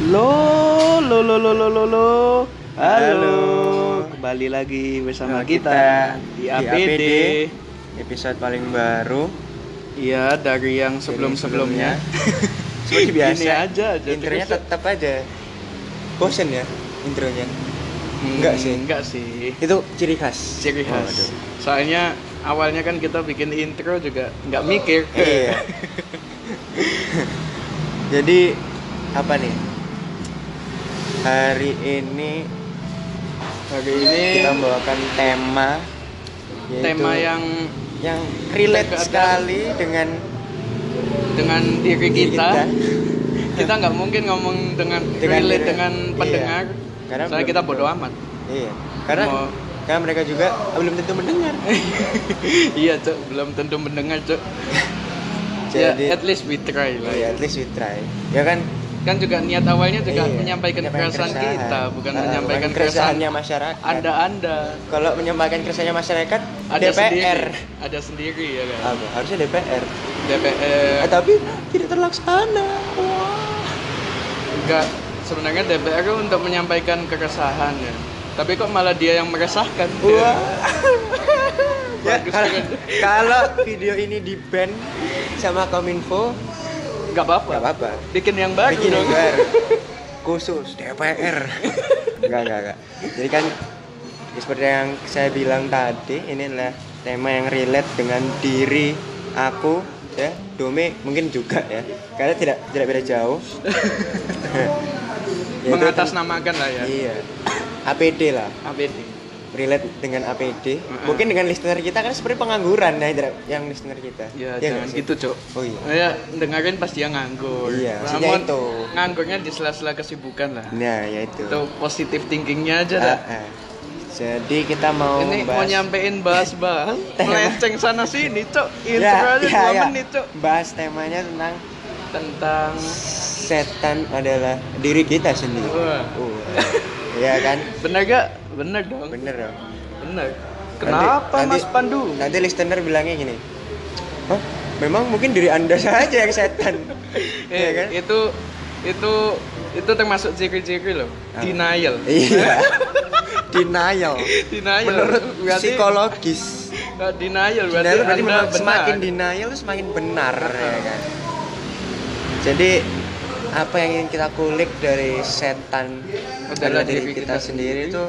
Lo, lo, lo, lo, lo, lo, lo. Halo. Halo. Kembali lagi bersama Sama kita, di APD. episode paling baru Iya, dari yang sebelum-sebelumnya. seperti biasa Gini aja, aja intronya tetap aja bosen ya intronya Enggak sih. Enggak sih. itu ciri khas Ciri khas. Waduh. Soalnya awalnya kan kita bikin intro juga nggak mikir. iya jadi apa nih hari ini Hari ini kita membawakan tema yaitu tema yang yang relate sekali dengan dengan diri kita. Kita nggak mungkin ngomong dengan, Dengan relate diri- dengan iya. pendengar. Karena Soalnya belum kita bodoh amat. iya karena Mau- karena mereka juga belum tentu mendengar iya, Cok. Belum tentu mendengar, Cok. ya, jadi at least we try lah. iya, ya. at least we try ya kan Kan juga niat awalnya juga Iya, menyampaikan keresahan kita, bukan Ah, menyampaikan keresahannya masyarakat Anda-anda. kalau menyampaikan keresahannya masyarakat Ada DPR sendiri. Ada sendiri ya kan. Apa? harusnya DPR DPR Eh, tapi tidak terlaksana wah enggak sebenarnya DPR itu untuk menyampaikan keresahan ya. Tapi kok malah dia yang meresahkan. wah ya, Bagus kalau, kalau video ini di ban sama Kominfo Enggak apa-apa. nggak apa-apa. Bikin yang baru bikin yang baru. Khusus. DPR enggak enggak enggak jadi kan ya seperti yang saya bilang tadi ini adalah tema yang relate dengan diri aku ya. Dome mungkin juga ya. Karena tidak tidak beda jauh. Yaitu Mengatasnamakan lah ya. iya. APD lah. APD. Relate dengan APD Heeh. mungkin dengan listener kita kan seperti pengangguran nah yang listener kita Ya, Iya jangan nggak sih? gitu, Cok. oh iya Ya, dengerin pas dia nganggur. Iya, maksudnya Namun, itu. Nganggurnya di sela-sela kesibukan lah. nah ya itu Itu positif thinkingnya aja Ah, dah. ah. Jadi kita mau Ini mau bahas nyampein bahas-bahas Tema. melenceng sana sini, Cok. Intro ya, aja ya, 2 ya. menit, Cok. Bahas temanya tentang Tentang setan adalah diri kita sendiri. Wah. Uh, ya kan? bener gak? Bener dong. Bener dong. Bener. Kenapa Nanti- Mas Pandu? Nanti listener bilangnya gini. Hah? Memang mungkin diri Anda saja yang setan. Eh, Iya kan? itu itu itu termasuk ciri-ciri loh. Apa? Denial. Iya. Denial. Denial. Menurut Berarti- psikologis. Eh, denial berarti, Denial berarti Anda benar. semakin denial semakin benar ya kan. Jadi apa yang ingin kita kulik dari setan adalah diri kita, sendiri itu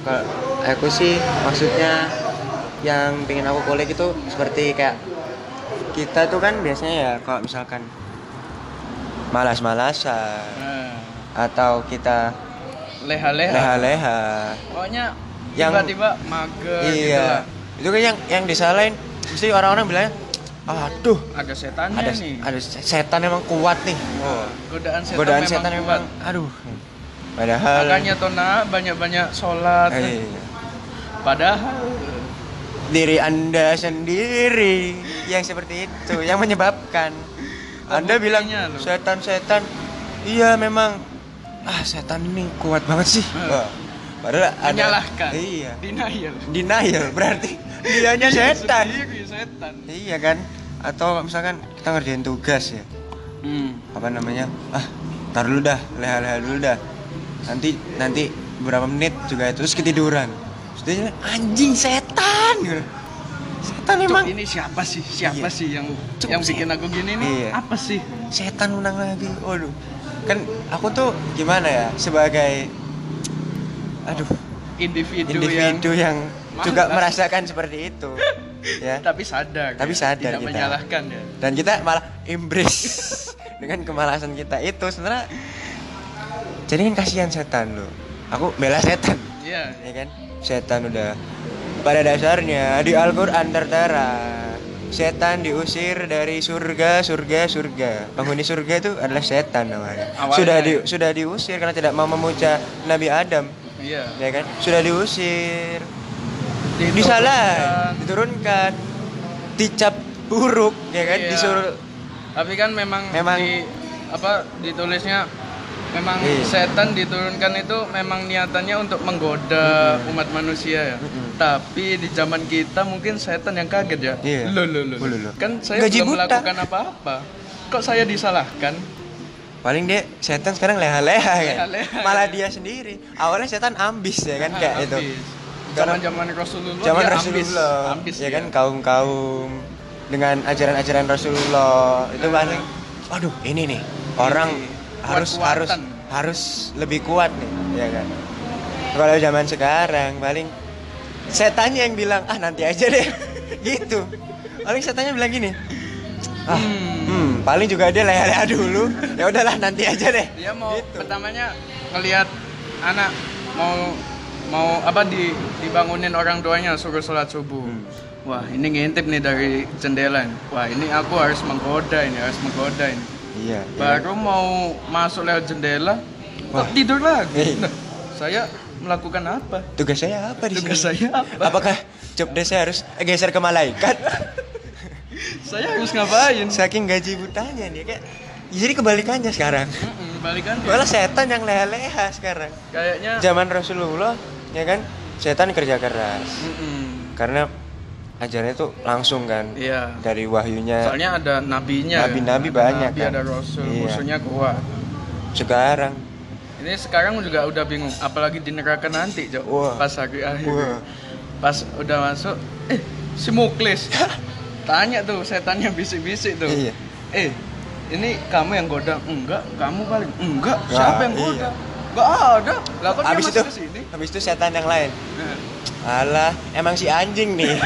kalau aku sih maksudnya yang pengen aku kulik itu seperti kayak kita tuh kan biasanya ya kalau misalkan malas-malasan Nah, atau kita leha-leha. leha-leha Pokoknya Yang- tiba-tiba mager gitu iya lah. itu kan yang yang disalahin mesti orang-orang bilangnya aduh Ada setannya ada nih. ada setan emang kuat nih Nah, godaan setan godaan memang setan kuat. memang aduh padahal Makanya Tona banyak-banyak sholat. eh, Padahal diri anda sendiri yang seperti itu yang menyebabkan anda bilang setan-setan iya memang ah setan ini kuat banget sih Eh. Wah, padahal ada menyalahkan. iya Denial. denial berarti dianya setan Sendiri setan. iya kan atau misalkan kita ngerjain tugas ya Hmm. apa namanya ah tar dulu dah leha-leha dulu dah nanti nanti beberapa menit juga terus ketiduran bilang, anjing setan gitu. setan Cuk, emang ini siapa sih? Siapa Iya. sih yang Cuk, yang bikin aku gini nih? Iya. Apa sih? setan menang lagi waduh kan aku tuh gimana ya sebagai aduh Individu, individu yang, yang, juga merasakan seperti itu ya tapi sadar. Tapi ya. sadar Tidak kita. menyalahkan ya. dan kita malah embrace dengan kemalasan kita itu sebenarnya jadi kan kasihan setan loh aku bela setan Iya. ya kan setan udah pada dasarnya di Al-Qur'an tertera setan diusir dari surga surga surga penghuni surga itu adalah setan namanya Awalnya. sudah di sudah diusir karena tidak mau memuja Nabi Adam Iya. ya kan sudah diusir Diturunkan. disalah diturunkan dicap buruk ya kan Iya. disuruh Tapi kan memang, Memang- di apa ditulisnya memang Iya. setan diturunkan itu memang niatannya untuk menggoda umat manusia ya. Mm-mm. Tapi di zaman kita mungkin setan yang kaget ya. Iya. Loh, loh, loh, Oh, loh, loh. Kan saya Gaji belum buta. melakukan apa-apa. Kok saya disalahkan? Paling dia setan sekarang leha-leha kan? Leha-leha, malah ya. dia sendiri. Awalnya setan ambis ya kan? Kayak itu. Zaman zaman Rasulullah. zaman Rasulullah ambis, ya dia. kan? kaum kaum dengan ajaran-ajaran Rasulullah. Itu paling aduh ini nih orang Ini, harus harus kuat-kuatan. harus lebih kuat nih ya kan? Kalau zaman sekarang paling setannya yang bilang ah nanti aja deh. Gitu. Paling setannya bilang gini ah Hmm. hmm, paling juga dia leha-leha dulu ya udahlah nanti aja deh Dia mau Gitu. pertamanya ngelihat anak mau mau apa di dibangunin orang tuanya suruh sholat subuh. Hmm. Wah ini ngintip nih dari jendela. Wah ini aku harus menggoda ini harus menggoda ini. iya Baru mau masuk lewat jendela, Wah. kok tidur lagi. Eh. Nah, saya melakukan apa? tugas saya apa di Tugas sini saya apa? apakah job saya harus geser ke malaikat Saya harus ngapain? saking gaji butanya nih kayak jadi kebalikannya sekarang Mm-mm, Balikan malah setan yang leha-leha sekarang kayaknya zaman Rasulullah ya kan setan kerja keras Mm-mm. karena ajarnya tuh langsung kan Iya. dari wahyunya Soalnya ada nabinya. Nabi-nabi Ada banyak Nabi kan? ada rasul, Iya. musuhnya kuat. sekarang Ini sekarang juga udah bingung, apalagi di neraka nanti. Wah. Pas hari akhir. Pas udah masuk, eh si Muklis. Tanya tuh setannya bisik-bisik tuh. Iya. Eh, ini kamu yang goda? Enggak, kamu paling. Enggak, siapa yang iya. goda? Enggak ada. Lah kok habis itu ke sini? habis itu setan yang lain Nah, Alah, emang si anjing nih.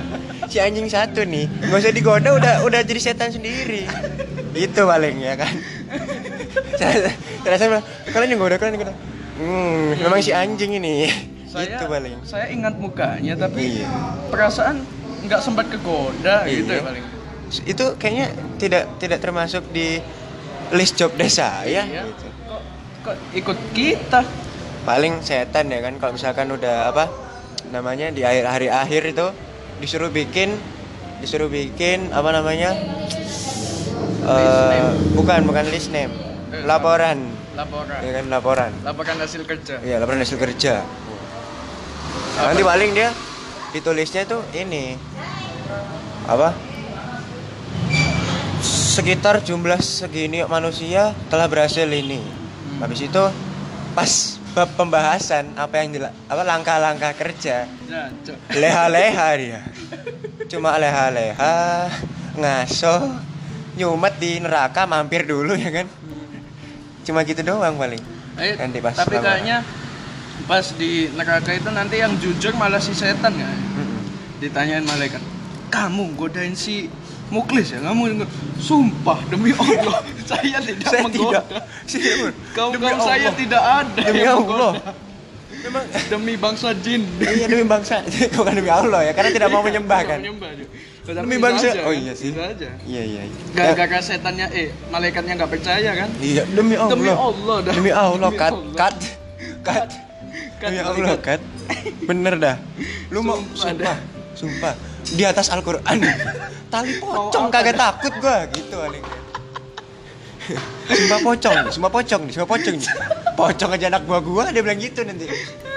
si anjing satu nih. Nggak usah digoda udah udah jadi setan sendiri. Itu paling ya kan. Terus saya bilang, kalian yang goda, kalian yang goda. Hmm, memang si anjing ini. Saya, itu paling. saya ingat mukanya tapi Iya. perasaan nggak sempat kegoda gitu Iya. ya paling. Itu kayaknya tidak tidak termasuk di list job desk saya Iya. gitu. Kok, kok ikut kita? Paling setan ya kan kalau misalkan udah apa namanya di akhir hari akhir itu disuruh bikin disuruh bikin apa namanya eh bukan bukan list name Eh, laporan Laporan. ya kan laporan Laporan hasil kerja. Iya laporan hasil kerja nanti paling dia ditulisnya tuh ini. Apa? Sekitar jumlah segini manusia telah berhasil ini. Habis itu pas bab pembahasan apa yang dila- apa langkah-langkah kerja? Ya, leha-leha dia. Cuma leha-leha ngaso nyumet di neraka mampir dulu ya kan? Cuma gitu doang paling. Eh, Nanti pas tapi kayaknya pas di neraka itu nanti yang jujur malah si setan ya. Ditanyain malaikat, kamu godain si Muklis ya? Kamu yang go-" sumpah demi Allah saya tidak saya menggoda. tidak. Kaum Demi kaum saya Allah. tidak ada demi yang Allah menggoda. memang demi bangsa jin. iya demi bangsa bukan demi Allah ya karena tidak mau menyembah kan Menyembah demi bangsa aja, oh iya sih aja. iya iya iya. Gara-gara setannya eh malaikatnya nggak percaya kan? iya demi Allah Demi Allah dah. demi Allah Demi kat Allah. kat kat Demi malaikat. Allah kat. Bener dah. Lu mau Sumpah sumpah di atas Al-Quran. Tali pocong kagak takut gua. Gitu paling sumpah pocong sumpah pocong nih sumpah pocong nih. Pocong aja anak buah gua dia bilang gitu nanti.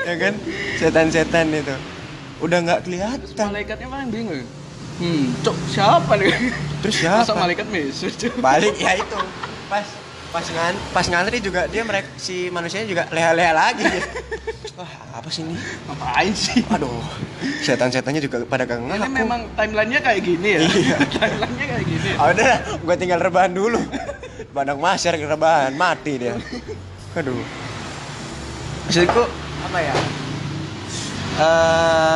Ya kan? Setan-setan itu. Udah nggak kelihatan. Malaikatnya paling bingung. Hmm, cok siapa nih? terus siapa? Masa malaikat cok? balik ya itu. Pas pas ngan pas ngantri juga dia mereka si manusianya juga leha-leha lagi wah apa sih ini Ngapain sih? aduh setan-setannya juga pada kagak Ini memang timelinenya kayak gini ya? Iya. timelinenya kayak gini. ya? Ah, udah gue tinggal rebahan dulu Bandang masyar rebahan mati dia aduh maksudku apa ya eh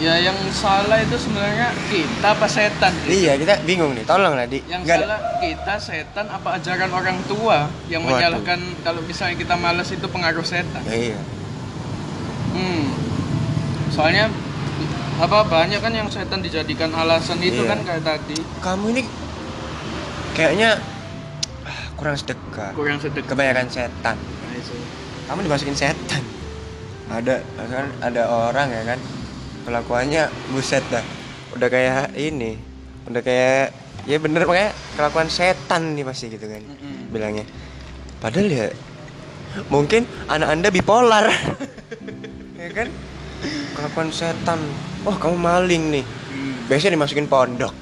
Ya yang salah itu sebenarnya kita apa setan? iya kita bingung nih tolong lah di Yang nggak ada- salah kita setan apa ajaran orang tua yang Waduh. menyalahkan kalau misalnya kita malas itu pengaruh setan. Ya, iya Hmm. Soalnya apa banyak kan yang setan dijadikan alasan itu Iya. kan kayak tadi kamu ini kayaknya ah, kurang sedekah kurang sedekah. kebanyakan setan Nah, kamu dimasukin setan ada kan ada orang ya kan kelakuannya buset dah. Udah kayak ini udah kayak ya bener makanya kelakuan setan nih pasti gitu kan Mm-mm. bilangnya. Padahal ya mungkin anak anda bipolar. Ya kan? Kelakuan setan. Wah kamu maling nih. Hmm. biasanya dimasukin pondok.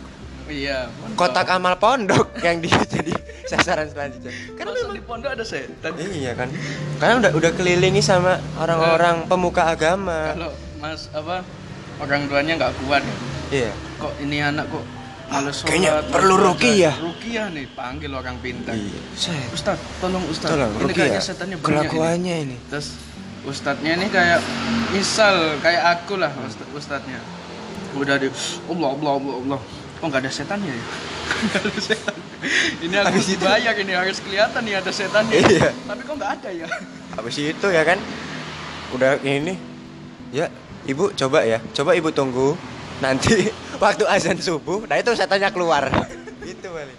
Iya. kotak amal pondok yang dia jadi sasaran selanjutnya. Karena karena memang di pondok ada setan. iya kan? Karena udah udah kelilingi sama orang-orang pemuka agama. Kalau Mas apa orang tuanya nggak kuat ya. iya Kok ini anak kok males sholat. Kayaknya perlu ruqyah. Ruqyah nih, panggil orang pintar. iya Set. Ustad, tolong Ustad. tolong ini kayaknya ya setannya banyak ini. kelakuannya ini Terus ustadznya ini kayak misal kayak aku lah ustad, ustadznya. Udah di Allah Allah Allah Allah. Oh nggak ada setannya ya? Nggak ada setan. Ini aku Habis itu- bayar ini harus kelihatan nih ada setannya. Iya. Tapi kok nggak ada ya? habis itu ya kan udah ini ya ibu coba ya. Coba ibu tunggu nanti waktu azan subuh. Nah itu setannya keluar. Gitu balik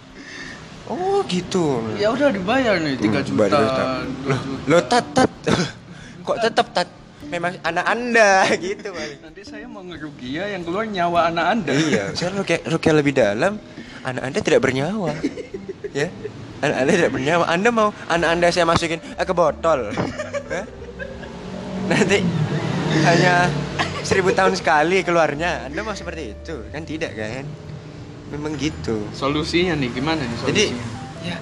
oh gitu. Ya udah dibayar nih 3 Hmm, juta, bayar juta. 2 juta. lo tat tat. Kok tetap tat? Memang anak anda. Gitu balik Nanti saya mau ngerugi ya yang keluar nyawa anak anda. iya saya rukia rukia lebih dalam. Anak anda tidak bernyawa. Ya? Anak anda tidak bernyawa. Anda mau anak anda saya masukin eh, ke botol. Hah? nanti hanya seribu tahun sekali keluarnya. Anda mau seperti itu? Kan tidak kan? Memang gitu. Solusinya nih gimana nih jadi solusinya? ya.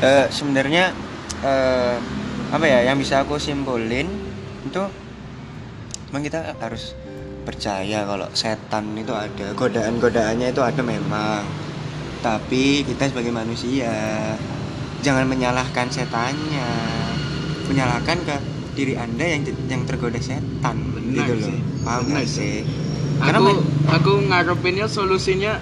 Eh, sebenarnya eh, apa ya yang bisa aku simpulin itu memang kita harus percaya kalau setan itu ada godaan-godaannya itu ada memang. Tapi kita sebagai manusia jangan menyalahkan setannya. Menyalahkan ke diri anda yang yang tergoda setan Benar gitu loh sih. paham Benar sih. sih karena aku me- aku ngarepinnya solusinya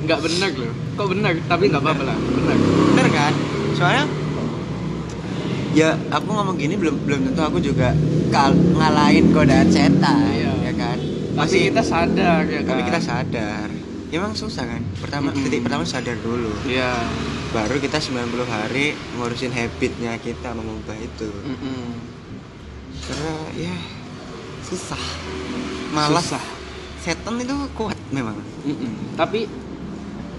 nggak benar loh. Kok benar? Tapi nggak apa-apa lah. Benar. bener kan soalnya ya aku ngomong gini belum belum tentu aku juga kal ngalahin godaan setan Iya. ya kan Tapi kita sadar ya kan. tapi kita sadar ya emang susah kan pertama Mm-mm. titik pertama sadar dulu Iya. baru kita 90 hari ngurusin habitnya kita mengubah itu Mm-mm. Karena ya susah malas Susah. setan itu kuat memang Mm-mm. Tapi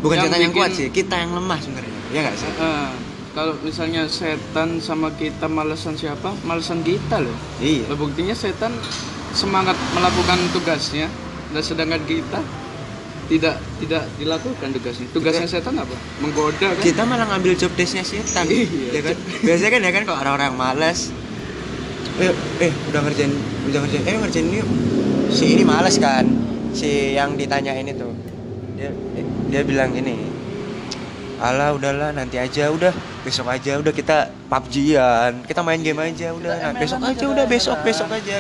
bukan setan yang kuat sih kita yang lemah sebenarnya ya nggak sih eh, kalau misalnya setan sama kita malesan siapa? Malesan kita loh. iya Lah, buktinya setan semangat melakukan tugasnya dan sedangkan kita tidak tidak dilakukan tugasnya. Tugasnya setan apa? Menggoda kan? kita malah ngambil job desknya setan Iya. ya kan biasanya kan ya kan kalau orang-orang malas eh eh udah ngerjain udah ngerjain eh ngerjain ini yuk. si ini malas kan si yang ditanyain itu dia dia bilang ini Alah udahlah nanti aja udah besok aja udah kita PUBG-an kita main game aja udah nah, besok aja aja dah. udah besok besok aja.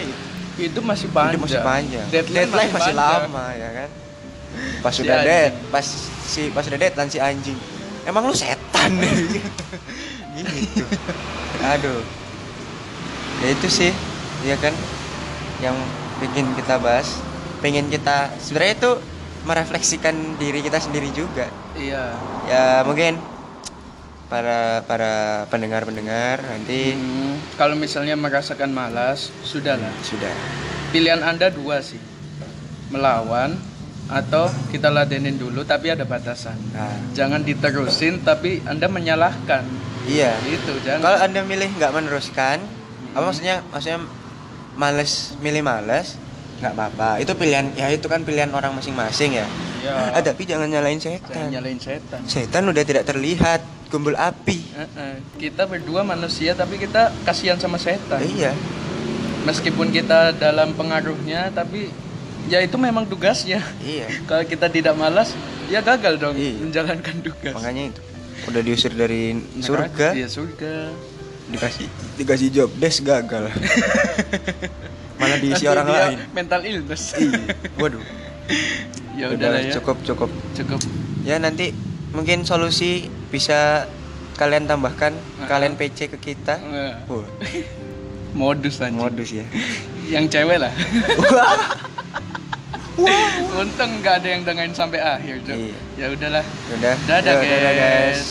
Hidup masih panjang. Hidup masih panjang Deadline, deadline, masih, panjang. lama ya kan pas Si sudah anjing. dead pas si pas sudah deadline si anjing emang lu setan gitu aduh ya itu sih ya kan yang pengen kita bahas pengen kita sebenarnya itu merefleksikan diri kita sendiri juga Iya. ya mungkin para para pendengar pendengar nanti Hmm, kalau misalnya merasakan malas, sudahlah. sudah Pilihan Anda dua sih. Melawan atau kita ladenin dulu tapi ada batasan. nah Jangan diterusin tapi Anda menyalahkan. iya Gitu, jangan. kalau anda milih nggak meneruskan apa maksudnya maksudnya males milih males nggak apa-apa itu pilihan ya itu kan pilihan orang masing-masing ya Ya. Ah, tapi jangan nyalain Jangan setan nyalain setan. setan udah tidak terlihat kumpul api eh. Kita berdua manusia tapi kita kasihan sama setan. iya Meskipun kita dalam pengaruhnya tapi ya itu memang tugasnya. iya Kalau kita tidak malas, ya gagal dong Iya. menjalankan tugas. makanya itu udah diusir dari Neraka, surga Iya, surga. Dikasih dikasih job desk gagal malah diisi Nanti orang lain Mental illness. iya waduh ya udah lah ya. cukup cukup Cukup. ya nanti mungkin solusi bisa kalian tambahkan Uh-uh. kalian PC ke kita Eh, Wah, modus aja. modus ya Yang cewek lah. Untung nggak ada yang dengerin sampai akhir, Cok. Iya. Ya udahlah. udah Dadah, Yo, guys.